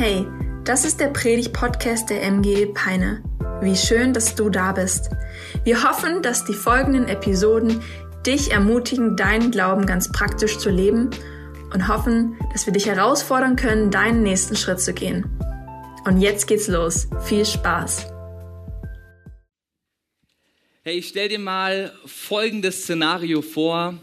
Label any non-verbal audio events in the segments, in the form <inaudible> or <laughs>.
Hey, das ist der Predig-Podcast der MG Peine. Wie schön, dass du da bist. Wir hoffen, dass die folgenden Episoden dich ermutigen, deinen Glauben ganz praktisch zu leben und hoffen, dass wir dich herausfordern können, deinen nächsten Schritt zu gehen. Und jetzt geht's los. Viel Spaß. Hey, ich stell dir mal folgendes Szenario vor.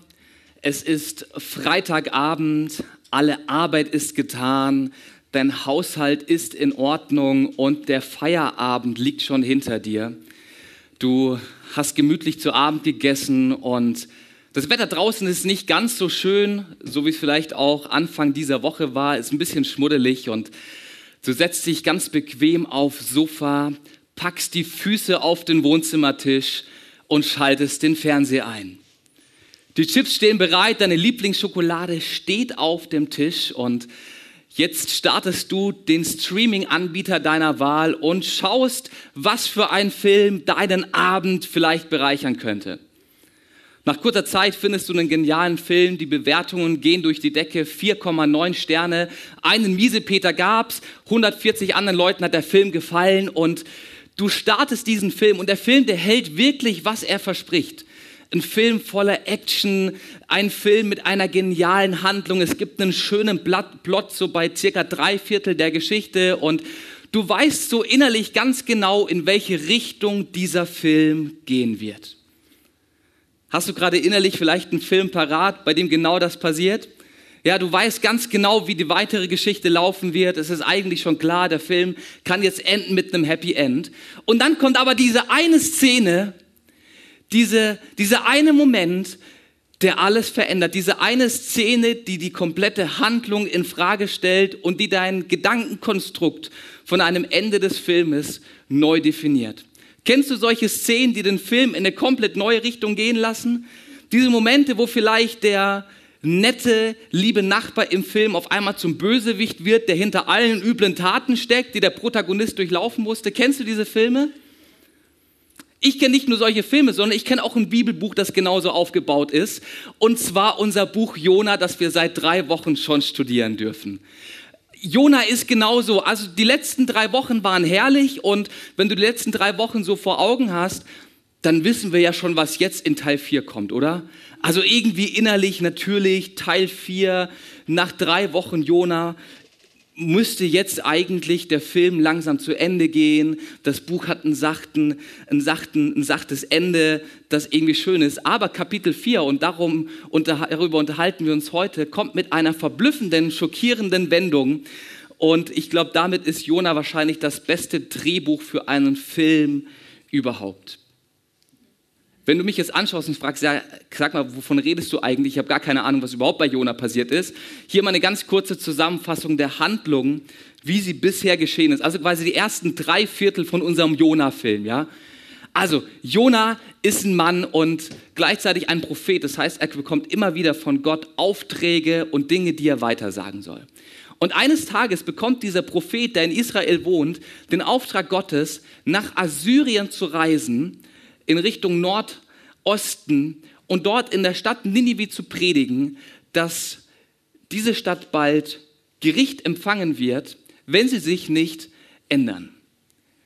Es ist Freitagabend, alle Arbeit ist getan, dein Haushalt ist in Ordnung und der Feierabend liegt schon hinter dir. Du hast gemütlich zu Abend gegessen und das Wetter draußen ist nicht ganz so schön, so wie es vielleicht auch Anfang dieser Woche war, ist ein bisschen schmuddelig und du setzt dich ganz bequem aufs Sofa, packst die Füße auf den Wohnzimmertisch und schaltest den Fernseher ein. Die Chips stehen bereit, deine Lieblingsschokolade steht auf dem Tisch und Jetzt startest du den Streaming-Anbieter deiner Wahl und schaust, was für ein Film deinen Abend vielleicht bereichern könnte. Nach kurzer Zeit findest du einen genialen Film, die Bewertungen gehen durch die Decke, 4,9 Sterne, einen Miesepeter gab's, 140 anderen Leuten hat der Film gefallen. Und du startest diesen Film. Und der Film, der hält wirklich, was er verspricht ein Film voller Action, ein Film mit einer genialen Handlung. Es gibt einen schönen Plot so bei circa drei Viertel der Geschichte und du weißt so innerlich ganz genau, in welche Richtung dieser Film gehen wird. Hast du gerade innerlich vielleicht einen Film parat, bei dem genau das passiert? Ja, du weißt ganz genau, wie die weitere Geschichte laufen wird. Es ist eigentlich schon klar, der Film kann jetzt enden mit einem Happy End. Und dann kommt aber diese eine Szene, diese, dieser eine Moment, der alles verändert, diese eine Szene, die die komplette Handlung in Frage stellt und die dein Gedankenkonstrukt von einem Ende des Filmes neu definiert. Kennst du solche Szenen, die den Film in eine komplett neue Richtung gehen lassen? Diese Momente, wo vielleicht der nette, liebe Nachbar im Film auf einmal zum Bösewicht wird, der hinter allen üblen Taten steckt, die der Protagonist durchlaufen musste. Kennst du diese Filme? Ich kenne nicht nur solche Filme, sondern ich kenne auch ein Bibelbuch, das genauso aufgebaut ist. Und zwar unser Buch Jona, das wir seit drei Wochen schon studieren dürfen. Jona ist genauso. Also die letzten drei Wochen waren herrlich und wenn du die letzten drei Wochen so vor Augen hast, dann wissen wir ja schon, was jetzt in Teil 4 kommt, oder? Also irgendwie innerlich natürlich Teil 4 nach drei Wochen Jona müsste jetzt eigentlich der Film langsam zu Ende gehen. Das Buch hat einen sachten, einen sachten, ein sachtes Ende, das irgendwie schön ist. Aber Kapitel 4, und darum, und darüber unterhalten wir uns heute, kommt mit einer verblüffenden, schockierenden Wendung. Und ich glaube, damit ist Jona wahrscheinlich das beste Drehbuch für einen Film überhaupt. Wenn du mich jetzt anschaust und fragst, ja, sag mal, wovon redest du eigentlich? Ich habe gar keine Ahnung, was überhaupt bei Jona passiert ist. Hier mal eine ganz kurze Zusammenfassung der Handlung, wie sie bisher geschehen ist. Also quasi die ersten drei Viertel von unserem Jona-Film, ja. Also, Jona ist ein Mann und gleichzeitig ein Prophet. Das heißt, er bekommt immer wieder von Gott Aufträge und Dinge, die er weitersagen soll. Und eines Tages bekommt dieser Prophet, der in Israel wohnt, den Auftrag Gottes, nach Assyrien zu reisen in Richtung Nordosten und dort in der Stadt Ninive zu predigen, dass diese Stadt bald Gericht empfangen wird, wenn sie sich nicht ändern.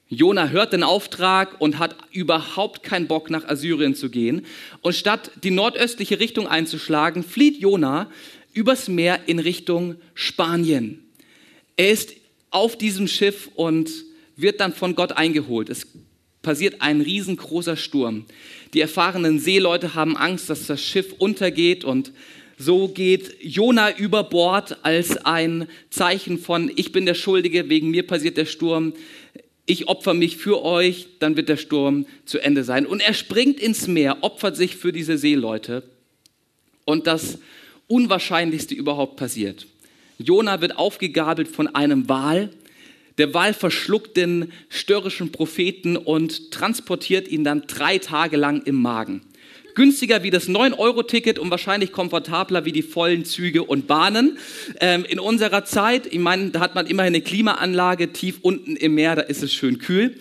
Jona hört den Auftrag und hat überhaupt keinen Bock, nach Assyrien zu gehen. Und statt die nordöstliche Richtung einzuschlagen, flieht Jona übers Meer in Richtung Spanien. Er ist auf diesem Schiff und wird dann von Gott eingeholt. Es passiert ein riesengroßer Sturm. Die erfahrenen Seeleute haben Angst, dass das Schiff untergeht und so geht Jona über Bord als ein Zeichen von, ich bin der Schuldige, wegen mir passiert der Sturm, ich opfer mich für euch, dann wird der Sturm zu Ende sein. Und er springt ins Meer, opfert sich für diese Seeleute und das Unwahrscheinlichste überhaupt passiert. Jona wird aufgegabelt von einem Wal der Wal verschluckt den störrischen Propheten und transportiert ihn dann drei Tage lang im Magen. Günstiger wie das 9-Euro-Ticket und wahrscheinlich komfortabler wie die vollen Züge und Bahnen. Ähm, in unserer Zeit, ich meine, da hat man immerhin eine Klimaanlage tief unten im Meer, da ist es schön kühl.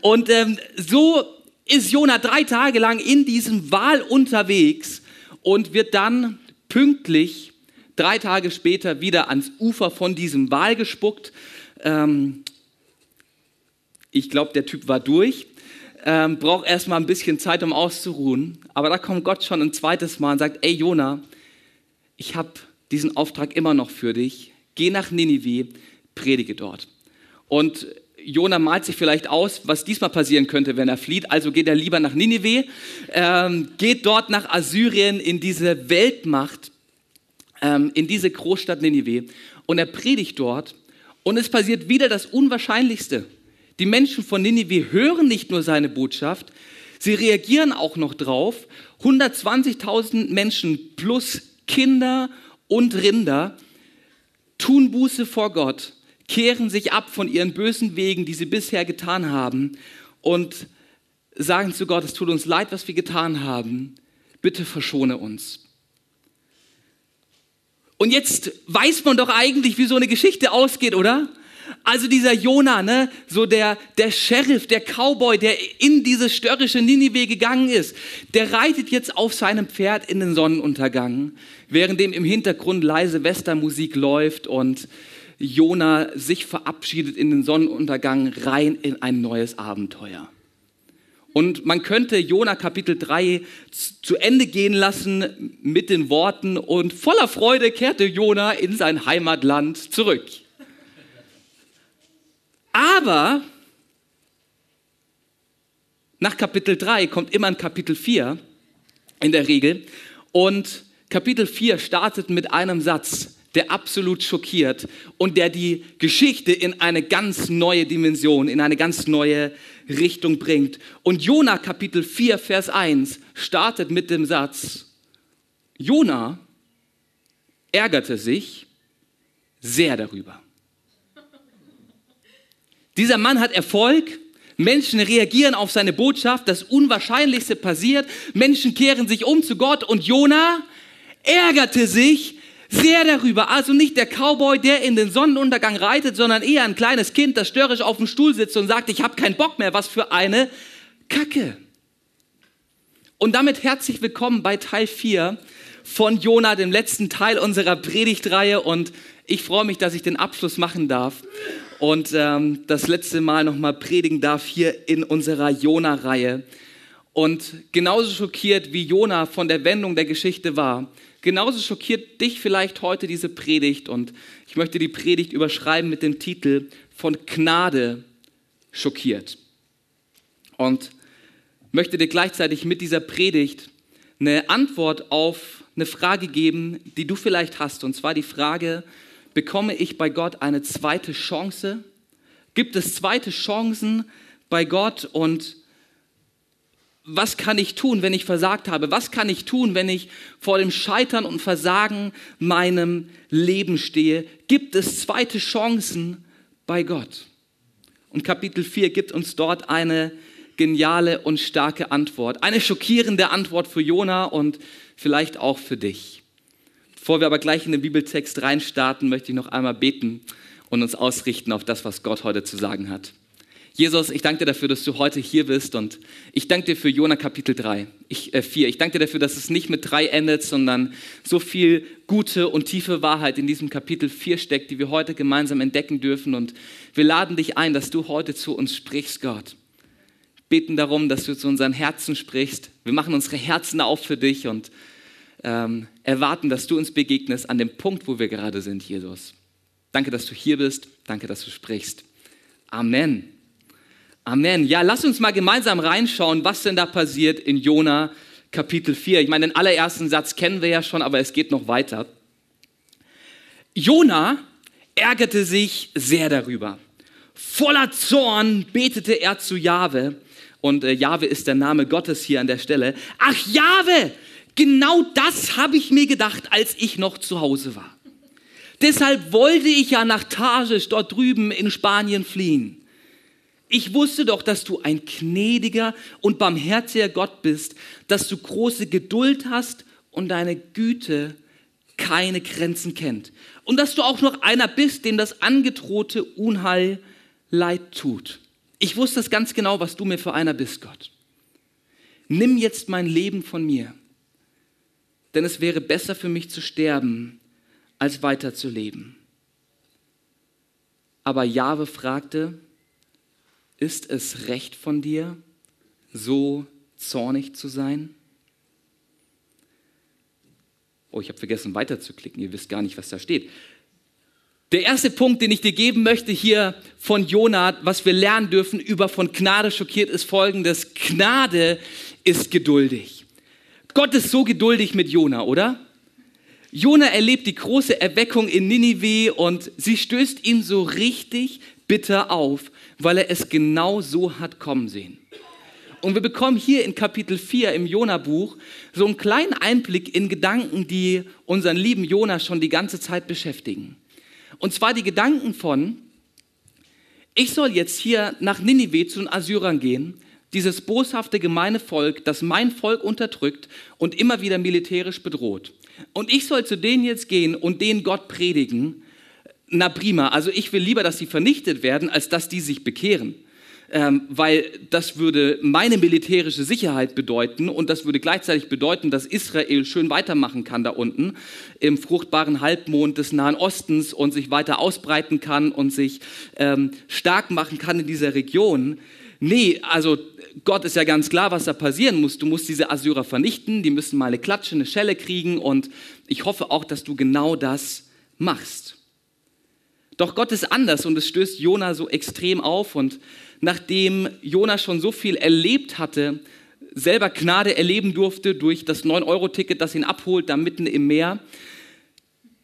Und ähm, so ist Jona drei Tage lang in diesem Wal unterwegs und wird dann pünktlich drei Tage später wieder ans Ufer von diesem Wal gespuckt ähm, ich glaube, der Typ war durch, ähm, braucht erstmal ein bisschen Zeit, um auszuruhen. Aber da kommt Gott schon ein zweites Mal und sagt, ey Jona, ich habe diesen Auftrag immer noch für dich. Geh nach Ninive, predige dort. Und Jona malt sich vielleicht aus, was diesmal passieren könnte, wenn er flieht. Also geht er lieber nach Ninive, ähm, geht dort nach Assyrien in diese Weltmacht, ähm, in diese Großstadt Ninive. Und er predigt dort. Und es passiert wieder das Unwahrscheinlichste. Die Menschen von Ninive hören nicht nur seine Botschaft, sie reagieren auch noch drauf. 120.000 Menschen plus Kinder und Rinder tun Buße vor Gott, kehren sich ab von ihren bösen Wegen, die sie bisher getan haben und sagen zu Gott, es tut uns leid, was wir getan haben, bitte verschone uns. Und jetzt weiß man doch eigentlich, wie so eine Geschichte ausgeht, oder? Also dieser Jona, ne, so der, der Sheriff, der Cowboy, der in dieses störrische Ninive gegangen ist, der reitet jetzt auf seinem Pferd in den Sonnenuntergang, währenddem im Hintergrund leise Westermusik läuft und Jona sich verabschiedet in den Sonnenuntergang rein in ein neues Abenteuer. Und man könnte Jona Kapitel 3 zu Ende gehen lassen mit den Worten und voller Freude kehrte Jona in sein Heimatland zurück. Aber nach Kapitel 3 kommt immer ein Kapitel 4 in der Regel und Kapitel 4 startet mit einem Satz, der absolut schockiert und der die Geschichte in eine ganz neue Dimension, in eine ganz neue Richtung bringt. Und Jona Kapitel 4 Vers 1 startet mit dem Satz, Jona ärgerte sich sehr darüber. Dieser Mann hat Erfolg. Menschen reagieren auf seine Botschaft. Das Unwahrscheinlichste passiert. Menschen kehren sich um zu Gott und Jona ärgerte sich sehr darüber. Also nicht der Cowboy, der in den Sonnenuntergang reitet, sondern eher ein kleines Kind, das störrisch auf dem Stuhl sitzt und sagt, ich habe keinen Bock mehr. Was für eine Kacke. Und damit herzlich willkommen bei Teil 4 von Jona, dem letzten Teil unserer Predigtreihe. Und ich freue mich, dass ich den Abschluss machen darf und ähm, das letzte Mal nochmal predigen darf hier in unserer Jona-Reihe. Und genauso schockiert wie Jona von der Wendung der Geschichte war, genauso schockiert dich vielleicht heute diese Predigt. Und ich möchte die Predigt überschreiben mit dem Titel von Gnade schockiert. Und möchte dir gleichzeitig mit dieser Predigt eine Antwort auf eine Frage geben, die du vielleicht hast. Und zwar die Frage, bekomme ich bei Gott eine zweite Chance? Gibt es zweite Chancen bei Gott? Und was kann ich tun, wenn ich versagt habe? Was kann ich tun, wenn ich vor dem Scheitern und Versagen meinem Leben stehe? Gibt es zweite Chancen bei Gott? Und Kapitel 4 gibt uns dort eine geniale und starke Antwort. Eine schockierende Antwort für Jona und vielleicht auch für dich. Bevor wir aber gleich in den Bibeltext reinstarten, möchte ich noch einmal beten und uns ausrichten auf das, was Gott heute zu sagen hat. Jesus, ich danke dir dafür, dass du heute hier bist und ich danke dir für Jona Kapitel 3, ich, äh 4. Ich danke dir dafür, dass es nicht mit drei endet, sondern so viel gute und tiefe Wahrheit in diesem Kapitel 4 steckt, die wir heute gemeinsam entdecken dürfen und wir laden dich ein, dass du heute zu uns sprichst, Gott. Beten darum, dass du zu unseren Herzen sprichst. Wir machen unsere Herzen auf für dich und ähm, erwarten, dass du uns begegnest an dem Punkt, wo wir gerade sind, Jesus. Danke, dass du hier bist. Danke, dass du sprichst. Amen. Amen. Ja, lass uns mal gemeinsam reinschauen, was denn da passiert in Jona Kapitel 4. Ich meine, den allerersten Satz kennen wir ja schon, aber es geht noch weiter. Jona ärgerte sich sehr darüber. Voller Zorn betete er zu Jahwe. Und äh, Jahwe ist der Name Gottes hier an der Stelle. Ach Jahwe, Genau das habe ich mir gedacht, als ich noch zu Hause war. Deshalb wollte ich ja nach Tarsis dort drüben in Spanien fliehen. Ich wusste doch, dass du ein gnädiger und barmherziger Gott bist, dass du große Geduld hast und deine Güte keine Grenzen kennt. Und dass du auch noch einer bist, dem das angedrohte Unheil leid tut. Ich wusste es ganz genau, was du mir für einer bist, Gott. Nimm jetzt mein Leben von mir denn es wäre besser für mich zu sterben, als weiterzuleben. aber Jahwe fragte, ist es recht von dir, so zornig zu sein? Oh, ich habe vergessen weiterzuklicken, ihr wisst gar nicht, was da steht. Der erste Punkt, den ich dir geben möchte hier von Jonah, was wir lernen dürfen über von Gnade schockiert, ist folgendes. Gnade ist geduldig. Gott ist so geduldig mit Jonah, oder? Jonah erlebt die große Erweckung in Ninive und sie stößt ihn so richtig bitter auf, weil er es genau so hat kommen sehen. Und wir bekommen hier in Kapitel 4 im Jona-Buch so einen kleinen Einblick in Gedanken, die unseren lieben Jona schon die ganze Zeit beschäftigen. Und zwar die Gedanken von, ich soll jetzt hier nach Ninive zu den Assyrern gehen, dieses boshafte gemeine Volk, das mein Volk unterdrückt und immer wieder militärisch bedroht. Und ich soll zu denen jetzt gehen und denen Gott predigen. Na prima, also ich will lieber, dass sie vernichtet werden, als dass die sich bekehren ähm, weil das würde meine militärische Sicherheit bedeuten und das würde gleichzeitig bedeuten, dass Israel schön weitermachen kann da unten im fruchtbaren Halbmond des Nahen Ostens und sich weiter ausbreiten kann und sich ähm, stark machen kann in dieser Region. Nee, also Gott ist ja ganz klar, was da passieren muss. Du musst diese Assyrer vernichten, die müssen mal eine Klatsche, eine Schelle kriegen und ich hoffe auch, dass du genau das machst. Doch Gott ist anders und es stößt Jona so extrem auf und nachdem Jona schon so viel erlebt hatte, selber Gnade erleben durfte durch das 9-Euro-Ticket, das ihn abholt, da mitten im Meer,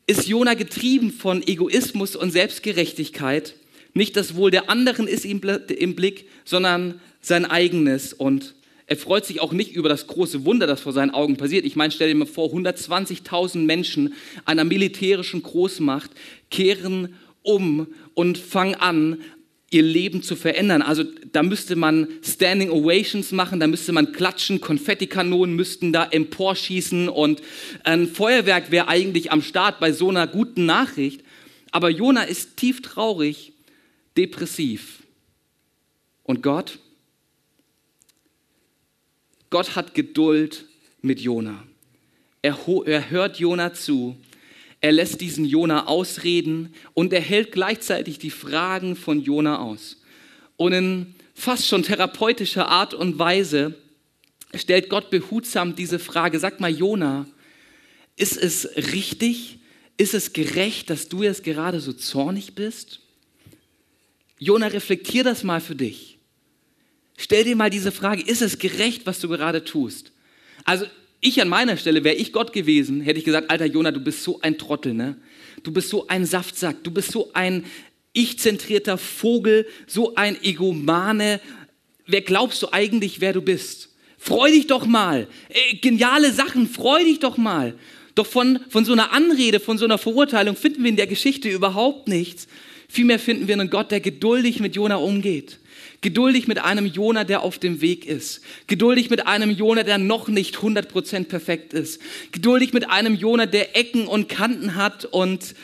ist Jona getrieben von Egoismus und Selbstgerechtigkeit. Nicht das Wohl der anderen ist ihm im Blick, sondern sein eigenes. Und er freut sich auch nicht über das große Wunder, das vor seinen Augen passiert. Ich meine, stell dir mal vor, 120.000 Menschen einer militärischen Großmacht kehren um und fangen an, ihr Leben zu verändern. Also da müsste man Standing Ovations machen, da müsste man klatschen, Konfettikanonen müssten da emporschießen und ein Feuerwerk wäre eigentlich am Start bei so einer guten Nachricht. Aber Jona ist tief traurig, depressiv. Und Gott? Gott hat Geduld mit Jona. Er, er hört Jona zu er lässt diesen Jona ausreden und er hält gleichzeitig die Fragen von Jona aus. Und in fast schon therapeutischer Art und Weise stellt Gott behutsam diese Frage, sag mal Jona, ist es richtig, ist es gerecht, dass du jetzt gerade so zornig bist? Jona, reflektier das mal für dich. Stell dir mal diese Frage, ist es gerecht, was du gerade tust? Also ich an meiner Stelle, wäre ich Gott gewesen, hätte ich gesagt, alter Jonah, du bist so ein Trottel, ne? Du bist so ein Saftsack, du bist so ein ich-zentrierter Vogel, so ein Egomane. Wer glaubst du eigentlich, wer du bist? Freu dich doch mal. Äh, geniale Sachen, freu dich doch mal. Doch von, von so einer Anrede, von so einer Verurteilung finden wir in der Geschichte überhaupt nichts. Vielmehr finden wir einen Gott, der geduldig mit Jona umgeht. Geduldig mit einem Jona, der auf dem Weg ist. Geduldig mit einem Jona, der noch nicht 100% perfekt ist. Geduldig mit einem Jona, der Ecken und Kanten hat und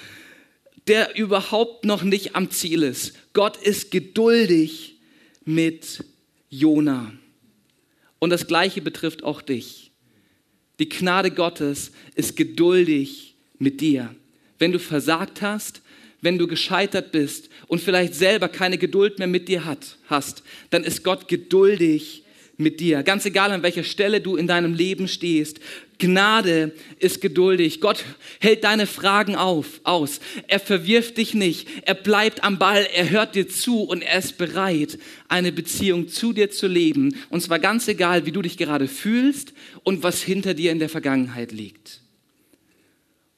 der überhaupt noch nicht am Ziel ist. Gott ist geduldig mit Jona. Und das Gleiche betrifft auch dich. Die Gnade Gottes ist geduldig mit dir. Wenn du versagt hast, wenn du gescheitert bist und vielleicht selber keine Geduld mehr mit dir hat, hast, dann ist Gott geduldig mit dir. Ganz egal, an welcher Stelle du in deinem Leben stehst. Gnade ist geduldig. Gott hält deine Fragen auf, aus. Er verwirft dich nicht. Er bleibt am Ball. Er hört dir zu und er ist bereit, eine Beziehung zu dir zu leben. Und zwar ganz egal, wie du dich gerade fühlst und was hinter dir in der Vergangenheit liegt.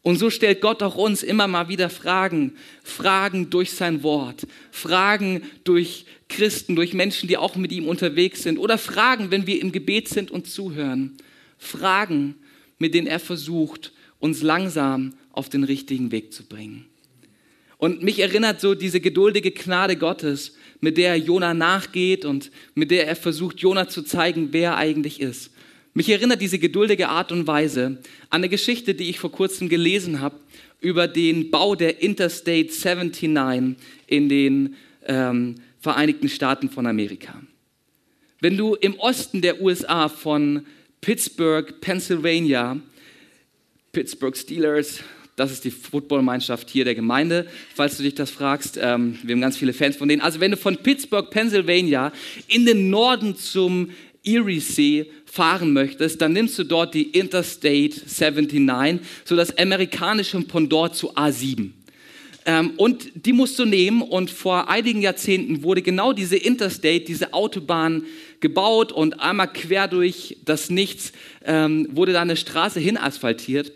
Und so stellt Gott auch uns immer mal wieder Fragen, Fragen durch sein Wort, Fragen durch Christen, durch Menschen, die auch mit ihm unterwegs sind oder Fragen, wenn wir im Gebet sind und zuhören. Fragen, mit denen er versucht, uns langsam auf den richtigen Weg zu bringen. Und mich erinnert so diese geduldige Gnade Gottes, mit der Jona nachgeht und mit der er versucht, Jona zu zeigen, wer er eigentlich ist. Mich erinnert diese geduldige Art und Weise an eine Geschichte, die ich vor kurzem gelesen habe über den Bau der Interstate 79 in den ähm, Vereinigten Staaten von Amerika. Wenn du im Osten der USA von Pittsburgh, Pennsylvania, Pittsburgh Steelers, Das ist die Footballmannschaft hier der Gemeinde, falls du dich das fragst. Ähm, wir haben ganz viele Fans von denen. Also wenn du von Pittsburgh, Pennsylvania in den Norden zum Erie-See fahren möchtest, dann nimmst du dort die Interstate 79, so das amerikanische Pendant zu A7. Ähm, und die musst du nehmen und vor einigen Jahrzehnten wurde genau diese Interstate, diese Autobahn gebaut und einmal quer durch das Nichts ähm, wurde da eine Straße hin asphaltiert.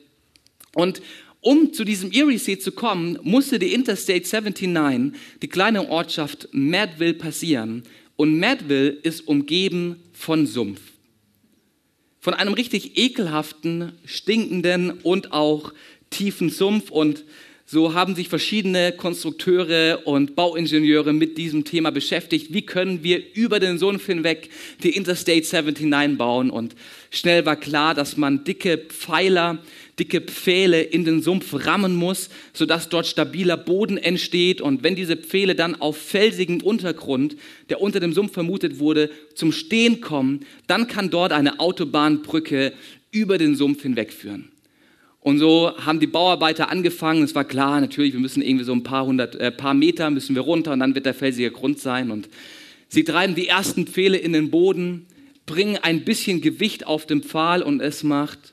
Und um zu diesem Erie-See zu kommen, musste die Interstate 79, die kleine Ortschaft Madville, passieren. Und Madville ist umgeben von Sumpf. Von einem richtig ekelhaften, stinkenden und auch tiefen Sumpf. Und so haben sich verschiedene Konstrukteure und Bauingenieure mit diesem Thema beschäftigt. Wie können wir über den Sumpf hinweg die Interstate 79 bauen? Und schnell war klar, dass man dicke Pfeiler, dicke Pfähle in den Sumpf rammen muss, sodass dort stabiler Boden entsteht. Und wenn diese Pfähle dann auf felsigem Untergrund, der unter dem Sumpf vermutet wurde, zum Stehen kommen, dann kann dort eine Autobahnbrücke über den Sumpf hinwegführen. Und so haben die Bauarbeiter angefangen. Es war klar, natürlich, wir müssen irgendwie so ein paar hundert, äh, paar Meter müssen wir runter und dann wird der felsige Grund sein. Und sie treiben die ersten Pfähle in den Boden, bringen ein bisschen Gewicht auf den Pfahl und es macht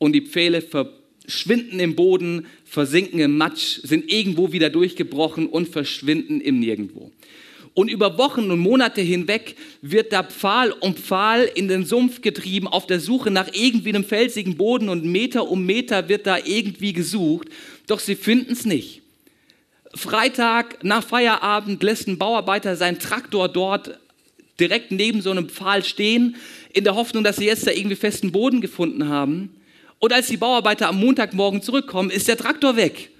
und die Pfähle verschwinden im Boden, versinken im Matsch, sind irgendwo wieder durchgebrochen und verschwinden im Nirgendwo. Und über Wochen und Monate hinweg wird da Pfahl um Pfahl in den Sumpf getrieben, auf der Suche nach irgendwie einem felsigen Boden und Meter um Meter wird da irgendwie gesucht, doch sie finden es nicht. Freitag nach Feierabend lässt ein Bauarbeiter seinen Traktor dort direkt neben so einem Pfahl stehen, in der Hoffnung, dass sie jetzt da irgendwie festen Boden gefunden haben. Und als die Bauarbeiter am Montagmorgen zurückkommen, ist der Traktor weg.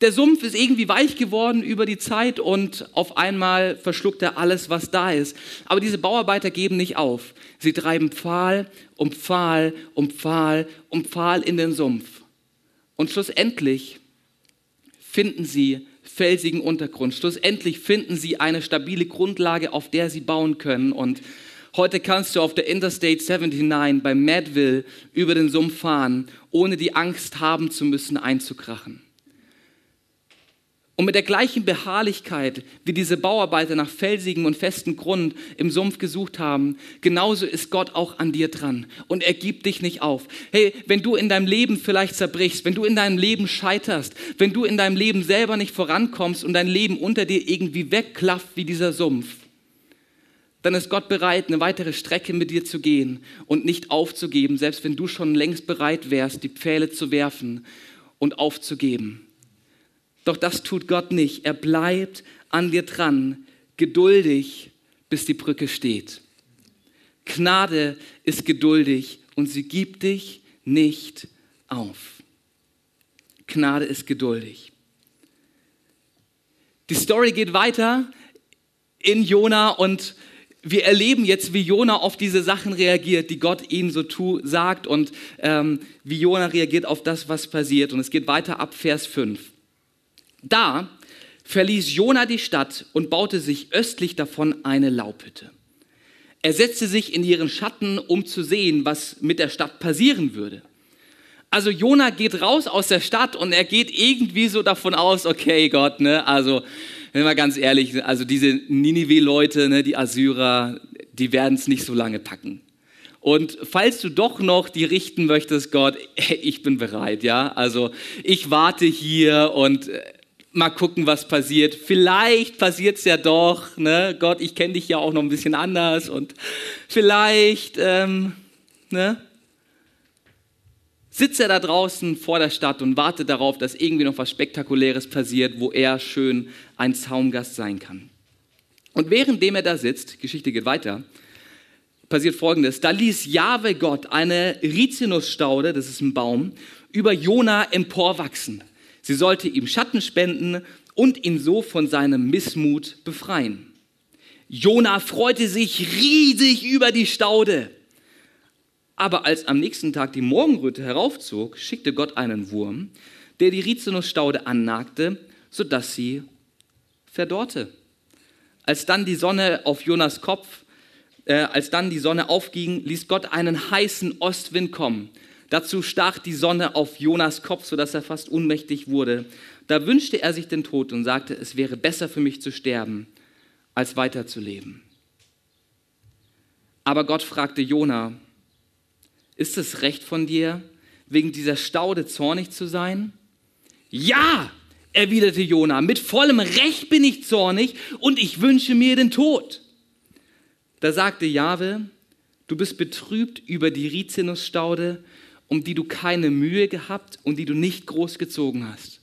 Der Sumpf ist irgendwie weich geworden über die Zeit und auf einmal verschluckt er alles, was da ist. Aber diese Bauarbeiter geben nicht auf. Sie treiben Pfahl um Pfahl um Pfahl um Pfahl in den Sumpf. Und schlussendlich finden sie felsigen Untergrund. Schlussendlich finden sie eine stabile Grundlage, auf der sie bauen können. Und heute kannst du auf der Interstate 79 bei Madville über den Sumpf fahren, ohne die Angst haben zu müssen, einzukrachen. Und mit der gleichen Beharrlichkeit, wie diese Bauarbeiter nach felsigem und festem Grund im Sumpf gesucht haben, genauso ist Gott auch an dir dran. Und er gibt dich nicht auf. Hey, wenn du in deinem Leben vielleicht zerbrichst, wenn du in deinem Leben scheiterst, wenn du in deinem Leben selber nicht vorankommst und dein Leben unter dir irgendwie wegklafft wie dieser Sumpf, dann ist Gott bereit, eine weitere Strecke mit dir zu gehen und nicht aufzugeben, selbst wenn du schon längst bereit wärst, die Pfähle zu werfen und aufzugeben. Doch das tut Gott nicht. Er bleibt an dir dran, geduldig, bis die Brücke steht. Gnade ist geduldig und sie gibt dich nicht auf. Gnade ist geduldig. Die Story geht weiter in Jona und wir erleben jetzt, wie Jona auf diese Sachen reagiert, die Gott ihm so tu, sagt und ähm, wie Jona reagiert auf das, was passiert. Und es geht weiter ab Vers 5. Da verließ Jona die Stadt und baute sich östlich davon eine Laubhütte. Er setzte sich in ihren Schatten, um zu sehen, was mit der Stadt passieren würde. Also Jona geht raus aus der Stadt und er geht irgendwie so davon aus, okay Gott, ne, also wenn wir ganz ehrlich, also diese Ninive-Leute, ne, die Assyrer, die werden es nicht so lange packen. Und falls du doch noch die richten möchtest, Gott, <laughs> ich bin bereit, ja. Also ich warte hier und äh, mal gucken, was passiert. Vielleicht passiert es ja doch. Ne? Gott, ich kenne dich ja auch noch ein bisschen anders und vielleicht ähm, ne? Sitzt er da draußen vor der Stadt und wartet darauf, dass irgendwie noch was Spektakuläres passiert, wo er schön ein Zaumgast sein kann. Und währenddem er da sitzt, Geschichte geht weiter, passiert Folgendes. Da ließ Jahwe Gott eine Rizinusstaude, das ist ein Baum, über Jona emporwachsen. Sie sollte ihm Schatten spenden und ihn so von seinem Missmut befreien. Jona freute sich riesig über die Staude. Aber als am nächsten Tag die Morgenröte heraufzog, schickte Gott einen Wurm, der die Rizinusstaude annagte, sodass sie verdorrte. Als dann die Sonne auf Jonas Kopf, äh, als dann die Sonne aufging, ließ Gott einen heißen Ostwind kommen Dazu stach die Sonne auf Jonas Kopf, sodass er fast ohnmächtig wurde. Da wünschte er sich den Tod und sagte, es wäre besser für mich zu sterben, als weiterzuleben. Aber Gott fragte Jona, ist es recht von dir, wegen dieser Staude zornig zu sein? Ja, erwiderte Jona, mit vollem Recht bin ich zornig und ich wünsche mir den Tod. Da sagte Jahwe, du bist betrübt über die Rizinusstaude, um die du keine Mühe gehabt und die du nicht groß gezogen hast.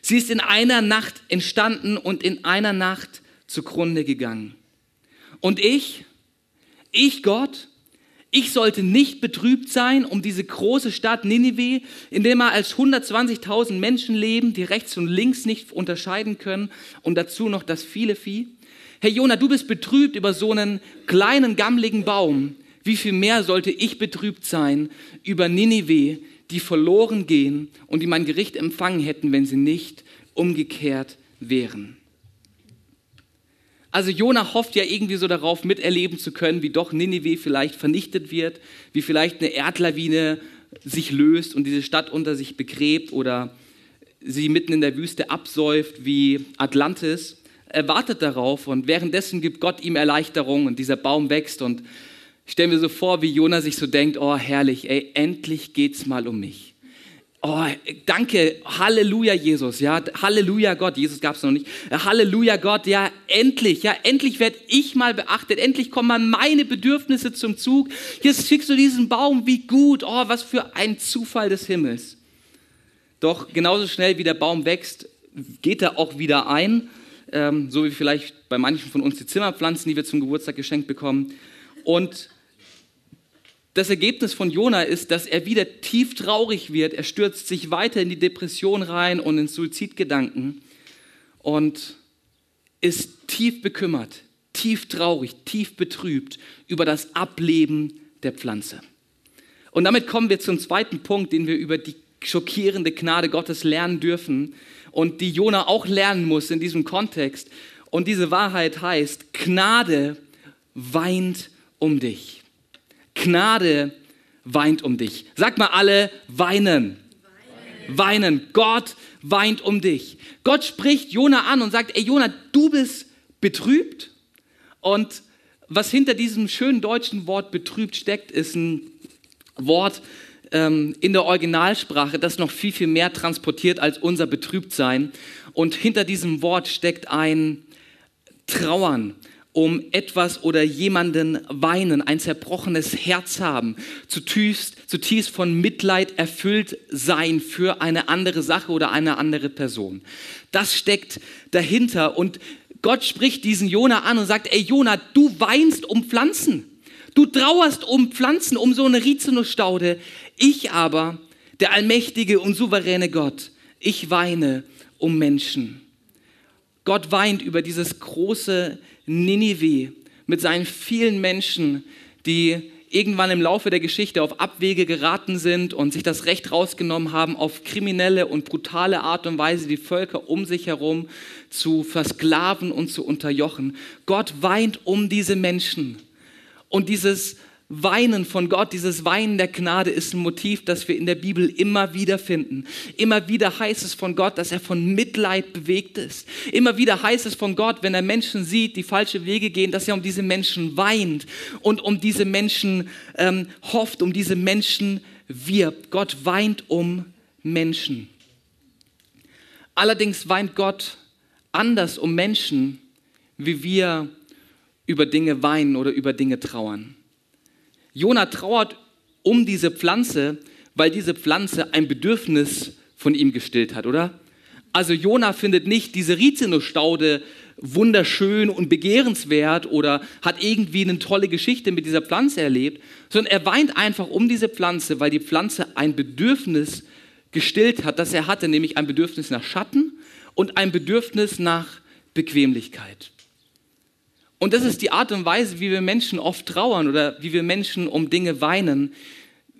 Sie ist in einer Nacht entstanden und in einer Nacht zugrunde gegangen. Und ich, ich Gott, ich sollte nicht betrübt sein um diese große Stadt Ninive, in der mal als 120.000 Menschen leben, die rechts und links nicht unterscheiden können und dazu noch das viele Vieh. Herr Jona, du bist betrübt über so einen kleinen, gammligen Baum. Wie viel mehr sollte ich betrübt sein über Ninive, die verloren gehen und die mein Gericht empfangen hätten, wenn sie nicht umgekehrt wären? Also Jona hofft ja irgendwie so darauf, miterleben zu können, wie doch Ninive vielleicht vernichtet wird, wie vielleicht eine Erdlawine sich löst und diese Stadt unter sich begräbt oder sie mitten in der Wüste absäuft wie Atlantis. Er wartet darauf und währenddessen gibt Gott ihm Erleichterung und dieser Baum wächst und ich stelle mir so vor, wie Jona sich so denkt, oh herrlich, ey, endlich geht's mal um mich. Oh, danke, Halleluja, Jesus, ja, Halleluja, Gott, Jesus gab es noch nicht. Halleluja, Gott, ja, endlich, ja, endlich werde ich mal beachtet, endlich kommen mal meine Bedürfnisse zum Zug. Jetzt schickst du diesen Baum, wie gut, oh, was für ein Zufall des Himmels. Doch genauso schnell wie der Baum wächst, geht er auch wieder ein, ähm, so wie vielleicht bei manchen von uns die Zimmerpflanzen, die wir zum Geburtstag geschenkt bekommen. Und das Ergebnis von Jona ist, dass er wieder tief traurig wird. Er stürzt sich weiter in die Depression rein und in Suizidgedanken und ist tief bekümmert, tief traurig, tief betrübt über das Ableben der Pflanze. Und damit kommen wir zum zweiten Punkt, den wir über die schockierende Gnade Gottes lernen dürfen und die Jona auch lernen muss in diesem Kontext. Und diese Wahrheit heißt, Gnade weint um dich. Gnade weint um dich. Sag mal alle, weinen. Weinen. weinen. Gott weint um dich. Gott spricht Jona an und sagt, ey Jona, du bist betrübt. Und was hinter diesem schönen deutschen Wort betrübt steckt, ist ein Wort ähm, in der Originalsprache, das noch viel, viel mehr transportiert als unser Betrübtsein. Und hinter diesem Wort steckt ein Trauern, um etwas oder jemanden weinen, ein zerbrochenes Herz haben, zutiefst, zutiefst von Mitleid erfüllt sein für eine andere Sache oder eine andere Person. Das steckt dahinter und Gott spricht diesen Jona an und sagt, ey Jona, du weinst um Pflanzen. Du trauerst um Pflanzen, um so eine Rizinusstaude. Ich aber, der allmächtige und souveräne Gott, ich weine um Menschen. Gott weint über dieses große Ninive mit seinen vielen Menschen, die irgendwann im Laufe der Geschichte auf Abwege geraten sind und sich das Recht rausgenommen haben, auf kriminelle und brutale Art und Weise die Völker um sich herum zu versklaven und zu unterjochen. Gott weint um diese Menschen. Und dieses Weinen von Gott, dieses Weinen der Gnade ist ein Motiv, das wir in der Bibel immer wieder finden. Immer wieder heißt es von Gott, dass er von Mitleid bewegt ist. Immer wieder heißt es von Gott, wenn er Menschen sieht, die falsche Wege gehen, dass er um diese Menschen weint und um diese Menschen ähm, hofft, um diese Menschen wirbt. Gott weint um Menschen. Allerdings weint Gott anders um Menschen, wie wir über Dinge weinen oder über Dinge trauern. Jona trauert um diese Pflanze, weil diese Pflanze ein Bedürfnis von ihm gestillt hat, oder? Also Jona findet nicht diese Rizinusstaude wunderschön und begehrenswert oder hat irgendwie eine tolle Geschichte mit dieser Pflanze erlebt, sondern er weint einfach um diese Pflanze, weil die Pflanze ein Bedürfnis gestillt hat, das er hatte, nämlich ein Bedürfnis nach Schatten und ein Bedürfnis nach Bequemlichkeit. Und das ist die Art und Weise, wie wir Menschen oft trauern oder wie wir Menschen um Dinge weinen.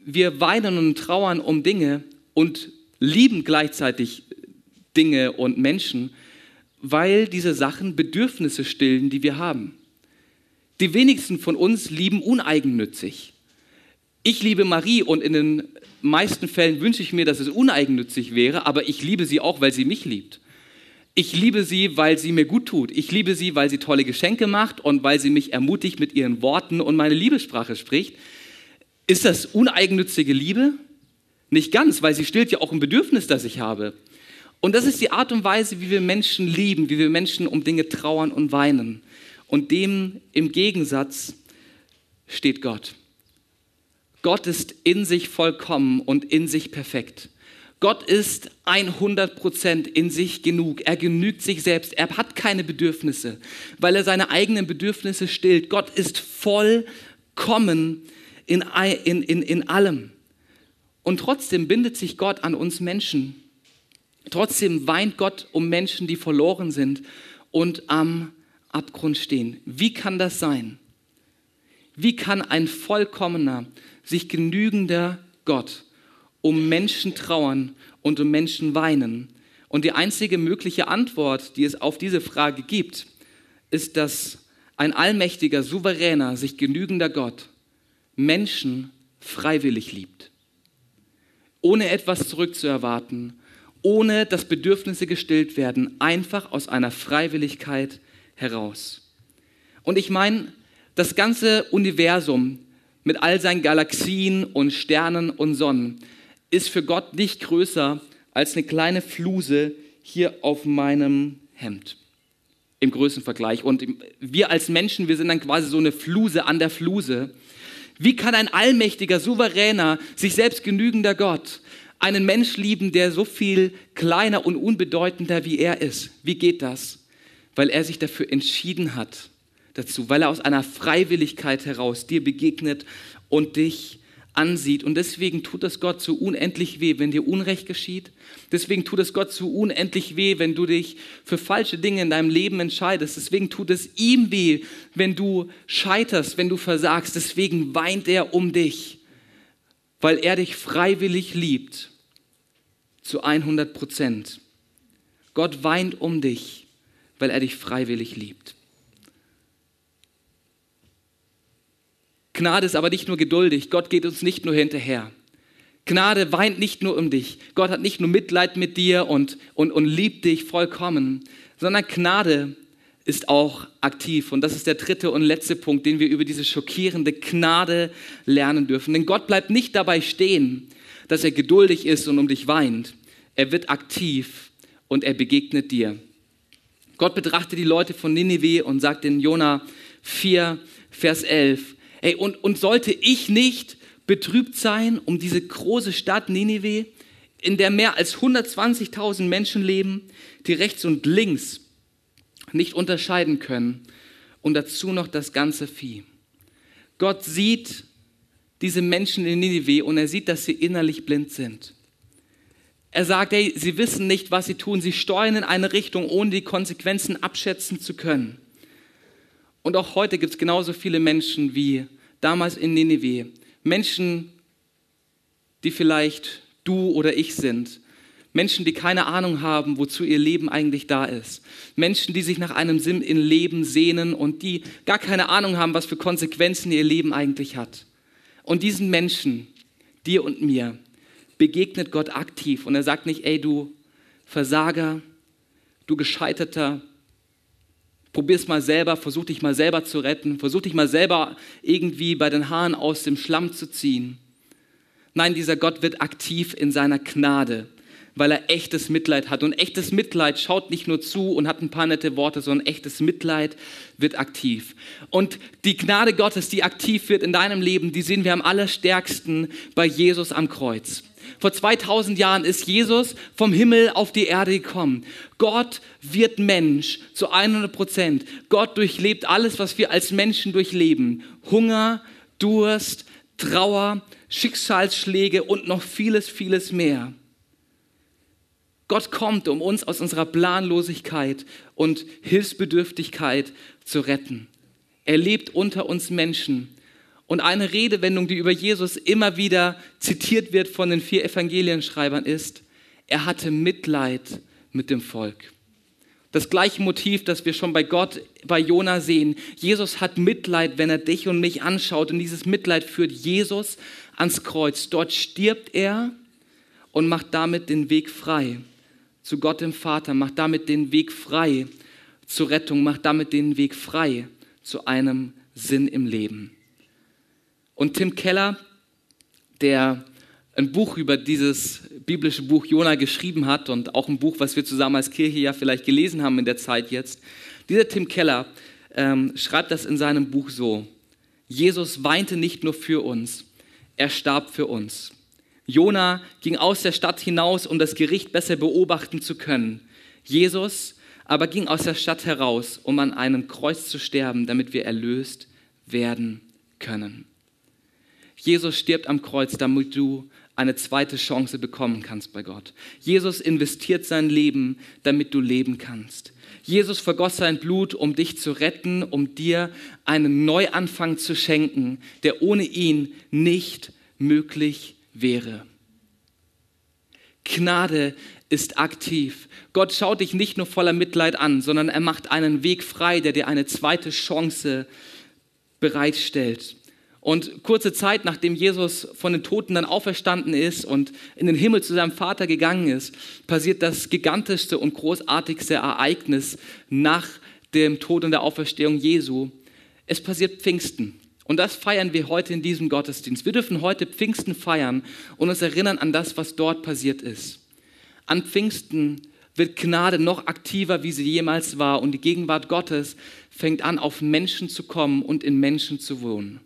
Wir weinen und trauern um Dinge und lieben gleichzeitig Dinge und Menschen, weil diese Sachen Bedürfnisse stillen, die wir haben. Die wenigsten von uns lieben uneigennützig. Ich liebe Marie und in den meisten Fällen wünsche ich mir, dass es uneigennützig wäre, aber ich liebe sie auch, weil sie mich liebt. Ich liebe sie, weil sie mir gut tut. Ich liebe sie, weil sie tolle Geschenke macht und weil sie mich ermutigt mit ihren Worten und meine Liebessprache spricht. Ist das uneigennützige Liebe? Nicht ganz, weil sie stillt ja auch ein Bedürfnis, das ich habe. Und das ist die Art und Weise, wie wir Menschen lieben, wie wir Menschen um Dinge trauern und weinen. Und dem im Gegensatz steht Gott. Gott ist in sich vollkommen und in sich perfekt. Gott ist 100% in sich genug. Er genügt sich selbst. Er hat keine Bedürfnisse, weil er seine eigenen Bedürfnisse stillt. Gott ist vollkommen in, in, in, in allem. Und trotzdem bindet sich Gott an uns Menschen. Trotzdem weint Gott um Menschen, die verloren sind und am Abgrund stehen. Wie kann das sein? Wie kann ein vollkommener, sich genügender Gott um Menschen trauern und um Menschen weinen. Und die einzige mögliche Antwort, die es auf diese Frage gibt, ist, dass ein allmächtiger, souveräner, sich genügender Gott Menschen freiwillig liebt. Ohne etwas zurückzuerwarten, ohne dass Bedürfnisse gestillt werden, einfach aus einer Freiwilligkeit heraus. Und ich meine, das ganze Universum mit all seinen Galaxien und Sternen und Sonnen ist für Gott nicht größer als eine kleine Fluse hier auf meinem Hemd im Größenvergleich. Und wir als Menschen, wir sind dann quasi so eine Fluse an der Fluse. Wie kann ein allmächtiger, souveräner, sich selbst genügender Gott einen Mensch lieben, der so viel kleiner und unbedeutender wie er ist? Wie geht das? Weil er sich dafür entschieden hat, dazu, weil er aus einer Freiwilligkeit heraus dir begegnet und dich ansieht. Und deswegen tut es Gott so unendlich weh, wenn dir Unrecht geschieht. Deswegen tut es Gott so unendlich weh, wenn du dich für falsche Dinge in deinem Leben entscheidest. Deswegen tut es ihm weh, wenn du scheiterst, wenn du versagst. Deswegen weint er um dich, weil er dich freiwillig liebt zu 100 Prozent. Gott weint um dich, weil er dich freiwillig liebt. Gnade ist aber nicht nur geduldig, Gott geht uns nicht nur hinterher. Gnade weint nicht nur um dich. Gott hat nicht nur Mitleid mit dir und, und, und liebt dich vollkommen, sondern Gnade ist auch aktiv. Und das ist der dritte und letzte Punkt, den wir über diese schockierende Gnade lernen dürfen. Denn Gott bleibt nicht dabei stehen, dass er geduldig ist und um dich weint. Er wird aktiv und er begegnet dir. Gott betrachtet die Leute von Ninive und sagt in Jona 4, Vers 11, Ey, und, und sollte ich nicht betrübt sein um diese große Stadt Ninive, in der mehr als 120.000 Menschen leben, die rechts und links nicht unterscheiden können und dazu noch das ganze Vieh. Gott sieht diese Menschen in Ninive und er sieht, dass sie innerlich blind sind. Er sagt, hey, sie wissen nicht, was sie tun. Sie steuern in eine Richtung, ohne die Konsequenzen abschätzen zu können. Und auch heute gibt es genauso viele Menschen wie damals in Nineveh. Menschen, die vielleicht du oder ich sind. Menschen, die keine Ahnung haben, wozu ihr Leben eigentlich da ist. Menschen, die sich nach einem Sinn im Leben sehnen und die gar keine Ahnung haben, was für Konsequenzen ihr Leben eigentlich hat. Und diesen Menschen, dir und mir, begegnet Gott aktiv und er sagt nicht, ey du Versager, du Gescheiterter, Probier es mal selber, versuch dich mal selber zu retten, versuch dich mal selber irgendwie bei den Haaren aus dem Schlamm zu ziehen. Nein, dieser Gott wird aktiv in seiner Gnade, weil er echtes Mitleid hat. Und echtes Mitleid schaut nicht nur zu und hat ein paar nette Worte, sondern echtes Mitleid wird aktiv. Und die Gnade Gottes, die aktiv wird in deinem Leben, die sehen wir am allerstärksten bei Jesus am Kreuz. Vor 2000 Jahren ist Jesus vom Himmel auf die Erde gekommen. Gott wird Mensch zu 100 Prozent. Gott durchlebt alles, was wir als Menschen durchleben. Hunger, Durst, Trauer, Schicksalsschläge und noch vieles, vieles mehr. Gott kommt, um uns aus unserer Planlosigkeit und Hilfsbedürftigkeit zu retten. Er lebt unter uns Menschen und eine Redewendung, die über Jesus immer wieder zitiert wird von den vier Evangelienschreibern, ist, er hatte Mitleid mit dem Volk. Das gleiche Motiv, das wir schon bei Gott, bei Jona sehen. Jesus hat Mitleid, wenn er dich und mich anschaut. Und dieses Mitleid führt Jesus ans Kreuz. Dort stirbt er und macht damit den Weg frei zu Gott dem Vater, macht damit den Weg frei zur Rettung, macht damit den Weg frei zu einem Sinn im Leben. Und Tim Keller, der ein Buch über dieses biblische Buch Jona geschrieben hat und auch ein Buch, was wir zusammen als Kirche ja vielleicht gelesen haben in der Zeit jetzt. Dieser Tim Keller ähm, schreibt das in seinem Buch so. Jesus weinte nicht nur für uns, er starb für uns. Jona ging aus der Stadt hinaus, um das Gericht besser beobachten zu können. Jesus aber ging aus der Stadt heraus, um an einem Kreuz zu sterben, damit wir erlöst werden können. Jesus stirbt am Kreuz, damit du eine zweite Chance bekommen kannst bei Gott. Jesus investiert sein Leben, damit du leben kannst. Jesus vergoss sein Blut, um dich zu retten, um dir einen Neuanfang zu schenken, der ohne ihn nicht möglich wäre. Gnade ist aktiv. Gott schaut dich nicht nur voller Mitleid an, sondern er macht einen Weg frei, der dir eine zweite Chance bereitstellt. Und kurze Zeit nachdem Jesus von den Toten dann auferstanden ist und in den Himmel zu seinem Vater gegangen ist, passiert das gigantischste und großartigste Ereignis nach dem Tod und der Auferstehung Jesu. Es passiert Pfingsten. Und das feiern wir heute in diesem Gottesdienst. Wir dürfen heute Pfingsten feiern und uns erinnern an das, was dort passiert ist. An Pfingsten wird Gnade noch aktiver, wie sie jemals war. Und die Gegenwart Gottes fängt an, auf Menschen zu kommen und in Menschen zu wohnen.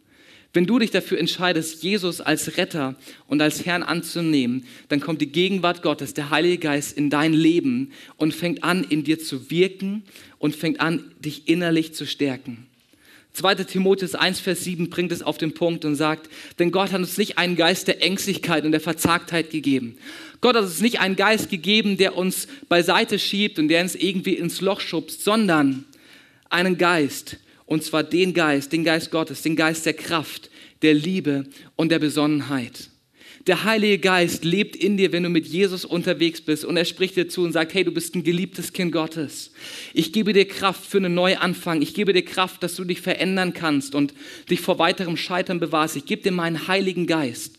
Wenn du dich dafür entscheidest, Jesus als Retter und als Herrn anzunehmen, dann kommt die Gegenwart Gottes, der Heilige Geist, in dein Leben und fängt an, in dir zu wirken und fängt an, dich innerlich zu stärken. 2. Timotheus 1, Vers 7 bringt es auf den Punkt und sagt, denn Gott hat uns nicht einen Geist der Ängstlichkeit und der Verzagtheit gegeben. Gott hat uns nicht einen Geist gegeben, der uns beiseite schiebt und der uns irgendwie ins Loch schubst, sondern einen Geist, und zwar den Geist, den Geist Gottes, den Geist der Kraft, der Liebe und der Besonnenheit. Der Heilige Geist lebt in dir, wenn du mit Jesus unterwegs bist und er spricht dir zu und sagt, hey, du bist ein geliebtes Kind Gottes. Ich gebe dir Kraft für einen Neuanfang. Ich gebe dir Kraft, dass du dich verändern kannst und dich vor weiterem Scheitern bewahrst. Ich gebe dir meinen Heiligen Geist,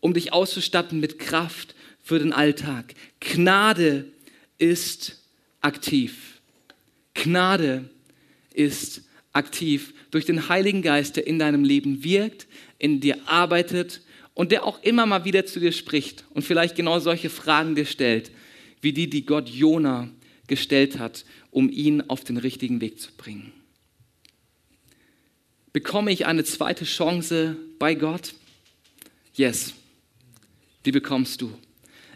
um dich auszustatten mit Kraft für den Alltag. Gnade ist aktiv. Gnade ist aktiv durch den Heiligen Geist, der in deinem Leben wirkt, in dir arbeitet und der auch immer mal wieder zu dir spricht und vielleicht genau solche Fragen dir stellt, wie die, die Gott Jona gestellt hat, um ihn auf den richtigen Weg zu bringen. Bekomme ich eine zweite Chance bei Gott? Yes, die bekommst du.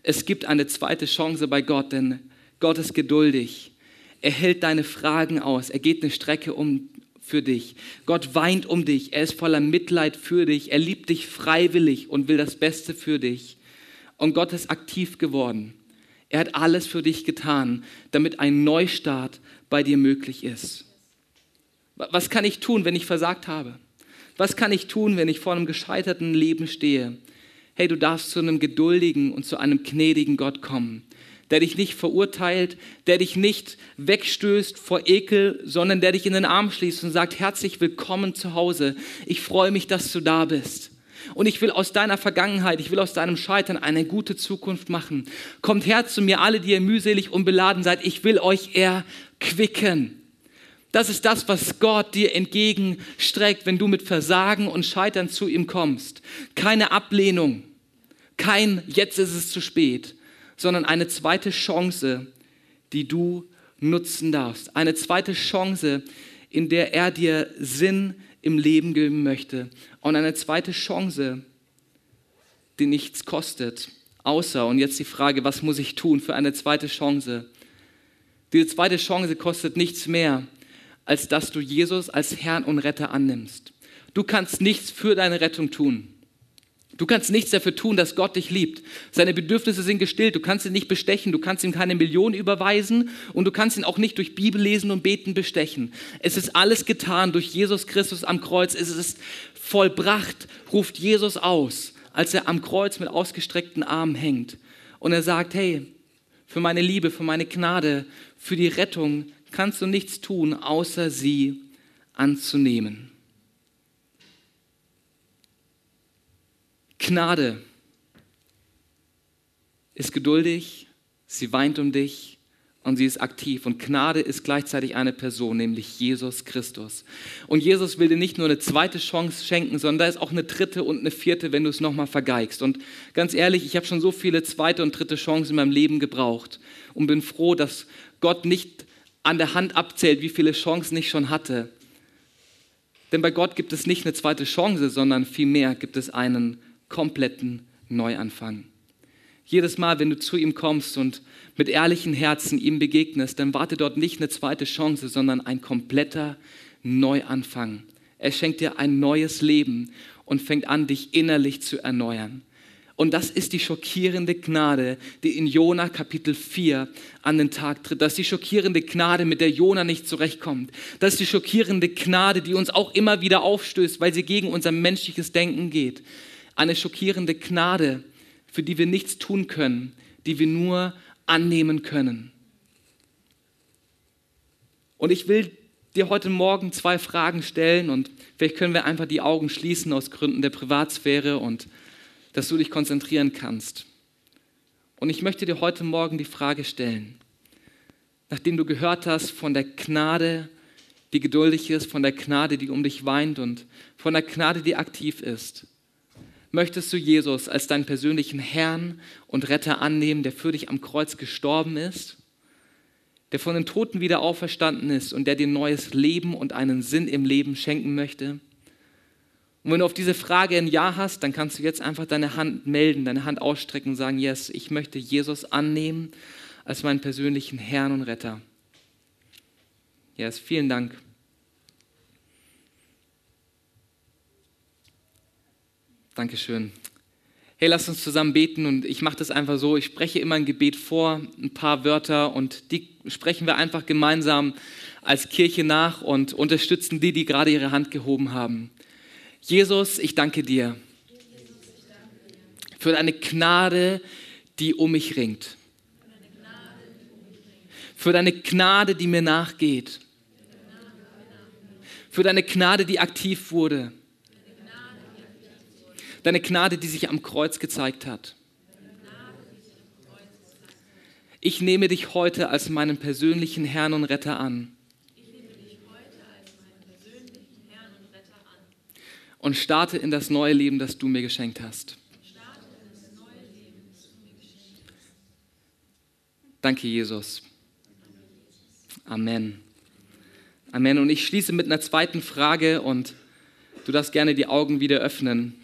Es gibt eine zweite Chance bei Gott, denn Gott ist geduldig. Er hält deine Fragen aus. Er geht eine Strecke um für dich. Gott weint um dich. Er ist voller Mitleid für dich. Er liebt dich freiwillig und will das Beste für dich. Und Gott ist aktiv geworden. Er hat alles für dich getan, damit ein Neustart bei dir möglich ist. Was kann ich tun, wenn ich versagt habe? Was kann ich tun, wenn ich vor einem gescheiterten Leben stehe? Hey, du darfst zu einem geduldigen und zu einem gnädigen Gott kommen der dich nicht verurteilt, der dich nicht wegstößt vor Ekel, sondern der dich in den Arm schließt und sagt, herzlich willkommen zu Hause. Ich freue mich, dass du da bist. Und ich will aus deiner Vergangenheit, ich will aus deinem Scheitern eine gute Zukunft machen. Kommt her zu mir, alle, die ihr mühselig und beladen seid. Ich will euch erquicken. Das ist das, was Gott dir entgegenstreckt, wenn du mit Versagen und Scheitern zu ihm kommst. Keine Ablehnung, kein Jetzt ist es zu spät, sondern eine zweite Chance, die du nutzen darfst. Eine zweite Chance, in der er dir Sinn im Leben geben möchte. Und eine zweite Chance, die nichts kostet, außer, und jetzt die Frage, was muss ich tun für eine zweite Chance? Diese zweite Chance kostet nichts mehr, als dass du Jesus als Herrn und Retter annimmst. Du kannst nichts für deine Rettung tun. Du kannst nichts dafür tun, dass Gott dich liebt. Seine Bedürfnisse sind gestillt. Du kannst ihn nicht bestechen. Du kannst ihm keine Million überweisen und du kannst ihn auch nicht durch Bibellesen und Beten bestechen. Es ist alles getan durch Jesus Christus am Kreuz. Es ist vollbracht, ruft Jesus aus, als er am Kreuz mit ausgestreckten Armen hängt. Und er sagt, hey, für meine Liebe, für meine Gnade, für die Rettung kannst du nichts tun, außer sie anzunehmen. Gnade ist geduldig, sie weint um dich und sie ist aktiv. Und Gnade ist gleichzeitig eine Person, nämlich Jesus Christus. Und Jesus will dir nicht nur eine zweite Chance schenken, sondern da ist auch eine dritte und eine vierte, wenn du es nochmal vergeigst. Und ganz ehrlich, ich habe schon so viele zweite und dritte Chancen in meinem Leben gebraucht und bin froh, dass Gott nicht an der Hand abzählt, wie viele Chancen ich schon hatte. Denn bei Gott gibt es nicht eine zweite Chance, sondern vielmehr gibt es einen kompletten Neuanfang. Jedes Mal, wenn du zu ihm kommst und mit ehrlichen Herzen ihm begegnest, dann warte dort nicht eine zweite Chance, sondern ein kompletter Neuanfang. Er schenkt dir ein neues Leben und fängt an, dich innerlich zu erneuern. Und das ist die schockierende Gnade, die in Jona Kapitel 4 an den Tag tritt. Das ist die schockierende Gnade, mit der Jona nicht zurechtkommt. Das ist die schockierende Gnade, die uns auch immer wieder aufstößt, weil sie gegen unser menschliches Denken geht. Eine schockierende Gnade, für die wir nichts tun können, die wir nur annehmen können. Und ich will dir heute Morgen zwei Fragen stellen und vielleicht können wir einfach die Augen schließen aus Gründen der Privatsphäre und dass du dich konzentrieren kannst. Und ich möchte dir heute Morgen die Frage stellen, nachdem du gehört hast von der Gnade, die geduldig ist, von der Gnade, die um dich weint und von der Gnade, die aktiv ist. Möchtest du Jesus als deinen persönlichen Herrn und Retter annehmen, der für dich am Kreuz gestorben ist, der von den Toten wieder auferstanden ist und der dir neues Leben und einen Sinn im Leben schenken möchte? Und wenn du auf diese Frage ein Ja hast, dann kannst du jetzt einfach deine Hand melden, deine Hand ausstrecken und sagen, yes, ich möchte Jesus annehmen als meinen persönlichen Herrn und Retter. Yes, vielen Dank. Dankeschön. Hey, lass uns zusammen beten und ich mache das einfach so. Ich spreche immer ein Gebet vor, ein paar Wörter und die sprechen wir einfach gemeinsam als Kirche nach und unterstützen die, die gerade ihre Hand gehoben haben. Jesus, ich danke dir für deine Gnade, die um mich ringt. Für deine Gnade, die mir nachgeht. Für deine Gnade, die aktiv wurde Deine Gnade, die sich am Kreuz gezeigt hat. Ich nehme dich heute als meinen persönlichen Herrn und Retter an. Und starte in das neue Leben, das du mir geschenkt hast. Danke, Jesus. Amen. Amen. Und ich schließe mit einer zweiten Frage und du darfst gerne die Augen wieder öffnen.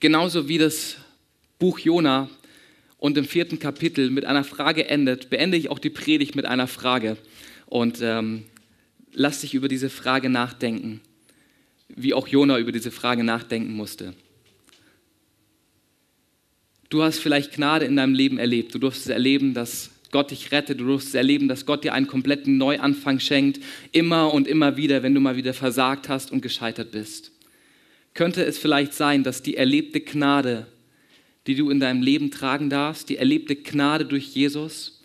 Genauso wie das Buch Jona und im vierten Kapitel mit einer Frage endet, beende ich auch die Predigt mit einer Frage und ähm, lass dich über diese Frage nachdenken, wie auch Jona über diese Frage nachdenken musste. Du hast vielleicht Gnade in deinem Leben erlebt. Du durfst erleben, dass Gott dich rettet. Du durfst erleben, dass Gott dir einen kompletten Neuanfang schenkt. Immer und immer wieder, wenn du mal wieder versagt hast und gescheitert bist könnte es vielleicht sein, dass die erlebte Gnade, die du in deinem Leben tragen darfst, die erlebte Gnade durch Jesus,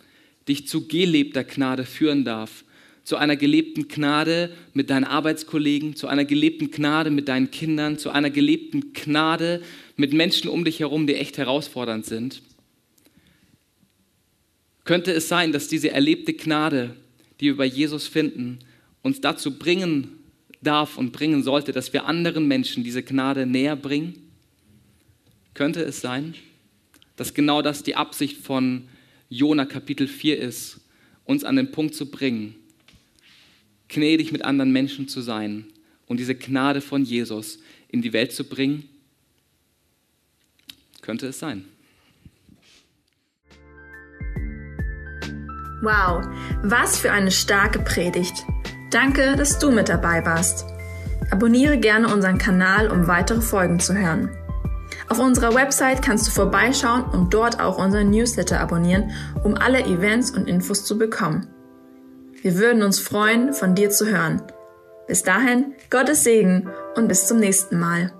dich zu gelebter Gnade führen darf. Zu einer gelebten Gnade mit deinen Arbeitskollegen, zu einer gelebten Gnade mit deinen Kindern, zu einer gelebten Gnade mit Menschen um dich herum, die echt herausfordernd sind. Könnte es sein, dass diese erlebte Gnade, die wir bei Jesus finden, uns dazu bringen darf und bringen sollte, dass wir anderen Menschen diese Gnade näher bringen? Könnte es sein, dass genau das die Absicht von Jona Kapitel 4 ist, uns an den Punkt zu bringen, gnädig mit anderen Menschen zu sein und diese Gnade von Jesus in die Welt zu bringen? Könnte es sein. Wow, was für eine starke Predigt. Danke, dass du mit dabei warst. Abonniere gerne unseren Kanal, um weitere Folgen zu hören. Auf unserer Website kannst du vorbeischauen und dort auch unseren Newsletter abonnieren, um alle Events und Infos zu bekommen. Wir würden uns freuen, von dir zu hören. Bis dahin, Gottes Segen und bis zum nächsten Mal.